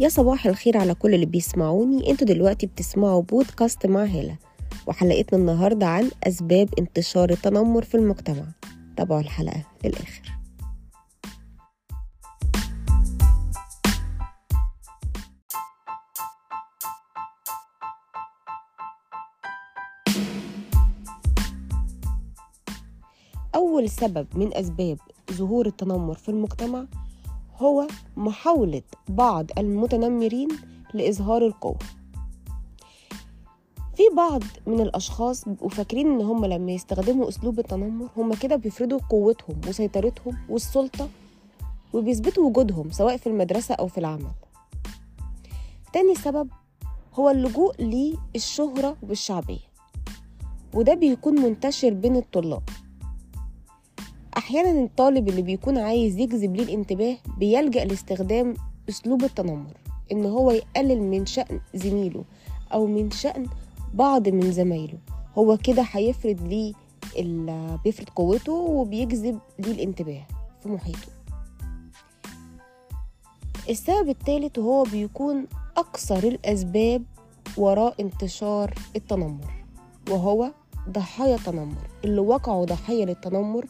يا صباح الخير على كل اللي بيسمعوني. أنتوا دلوقتي بتسمعوا بودكاست مع هالة وحلقتنا النهاردة عن أسباب انتشار التنمر في المجتمع. تابعوا الحلقة للآخر. أول سبب من أسباب ظهور التنمر في المجتمع هو محاولة بعض المتنمرين لإظهار القوة. في بعض من الأشخاص بيبقوا فاكرين إن هم لما يستخدموا أسلوب التنمر هم كده بيفرضوا قوتهم وسيطرتهم والسلطة وبيثبتوا وجودهم سواء في المدرسة أو في العمل. تاني سبب هو اللجوء للشهرة والشعبية وده بيكون منتشر بين الطلاب. أحيانا الطالب اللي بيكون عايز يجذب ليه الانتباه بيلجأ لاستخدام أسلوب التنمر إن هو يقلل من شأن زميله أو من شأن بعض من زمايله. هو كده هيفرض ليه ال- بيفرض قوته وبيجذب ليه الانتباه في محيطه. السبب الثالث وهو بيكون أكثر الأسباب وراء انتشار التنمر وهو ضحايا التنمر اللي وقعوا ضحية للتنمر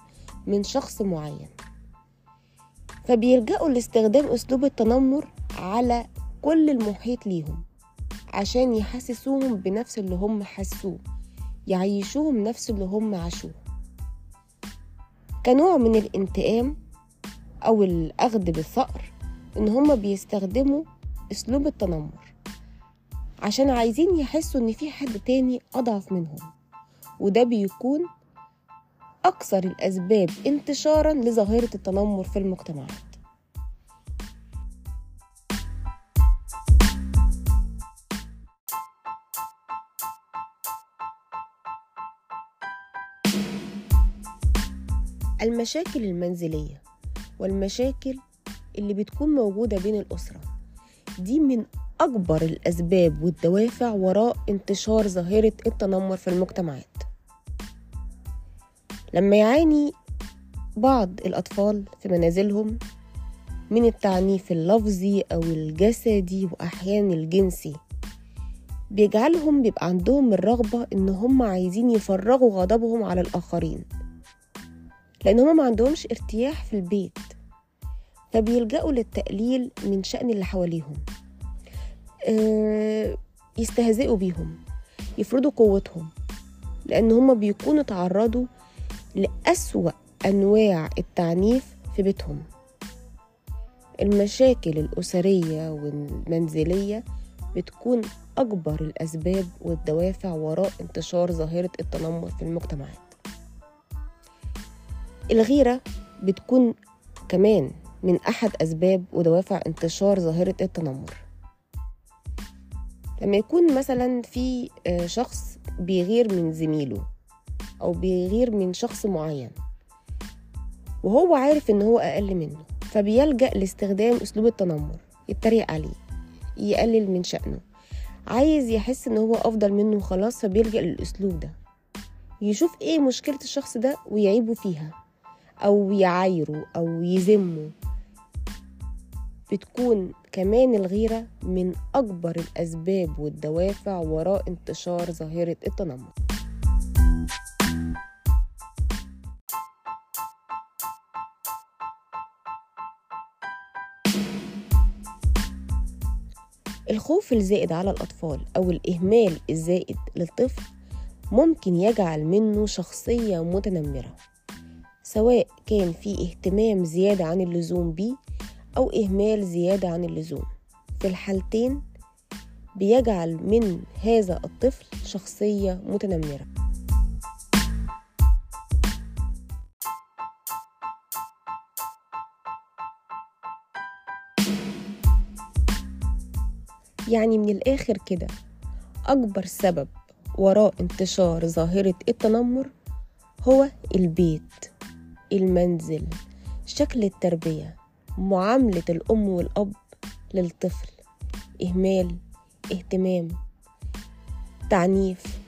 من شخص معين. فبيلجأوا لاستخدام أسلوب التنمر على كل المحيط ليهم عشان يحسسوهم بنفس اللي هم حسوه يعيشوهم نفس اللي هم عاشوه. كنوع من الانتقام أو الأخذ بالثأر إن هم بيستخدموا أسلوب التنمر عشان عايزين يحسوا إن في حد تاني أضعف منهم وده بيكون أكثر الأسباب انتشارا لظاهرة التنمر في المجتمعات. المشاكل المنزلية والمشاكل اللي بتكون موجودة بين الأسرة دي من أكبر الأسباب والدوافع وراء انتشار ظاهرة التنمر في المجتمعات. لما يعاني بعض الأطفال في منازلهم من التعنيف اللفظي أو الجسدي وأحيانا الجنسي بيجعلهم بيبقى عندهم الرغبة إن هم عايزين يفرغوا غضبهم على الآخرين لأن هم ما عندهمش ارتياح في البيت فبيلجأوا للتقليل من شأن اللي حواليهم آه، يستهزئوا بيهم يفرضوا قوتهم لأن هم بيكونوا تعرضوا لأسوأ أنواع التعنيف في بيتهم. المشاكل الأسرية والمنزلية بتكون أكبر الأسباب والدوافع وراء انتشار ظاهرة التنمر في المجتمعات. الغيرة بتكون كمان من أحد أسباب ودوافع انتشار ظاهرة التنمر. لما يكون مثلا في آه، شخص بيغير من زميله أو بيغير من شخص معين. وهو عارف إن هو أقل منه فبيلجأ لاستخدام أسلوب التنمر يتريق عليه يقلل من شأنه. عايز يحس إن هو أفضل منه خلاص فبيلجأ للأسلوب ده. يشوف إيه مشكلة الشخص ده ويعيبه فيها أو يعايره أو يذمه. بتكون كمان الغيرة من أكبر الأسباب والدوافع وراء انتشار ظاهرة التنمر. الخوف الزائد على الأطفال أو الإهمال الزائد للطفل ممكن يجعل منه شخصية متنمرة سواء كان في اهتمام زيادة عن اللزوم بيه أو إهمال زيادة عن اللزوم. في الحالتين بيجعل من هذا الطفل شخصية متنمرة. يعني من الآخر كده. أكبر سبب وراء انتشار ظاهرة التنمر هو البيت المنزل شكل التربية معاملة الأم والأب للطفل إهمال اهتمام تعنيف.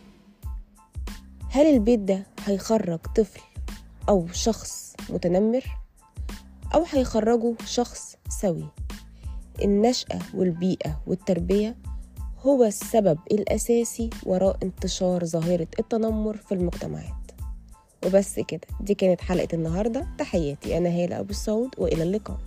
هل البيت ده هيخرج طفل أو شخص متنمر؟ أو هيخرجه شخص سوي؟ النشأة والبيئة والتربية هو السبب الأساسي وراء انتشار ظاهرة التنمر في المجتمعات. وبس كده دي كانت حلقة النهاردة. تحياتي أنا هالة أبو السعود وإلى اللقاء.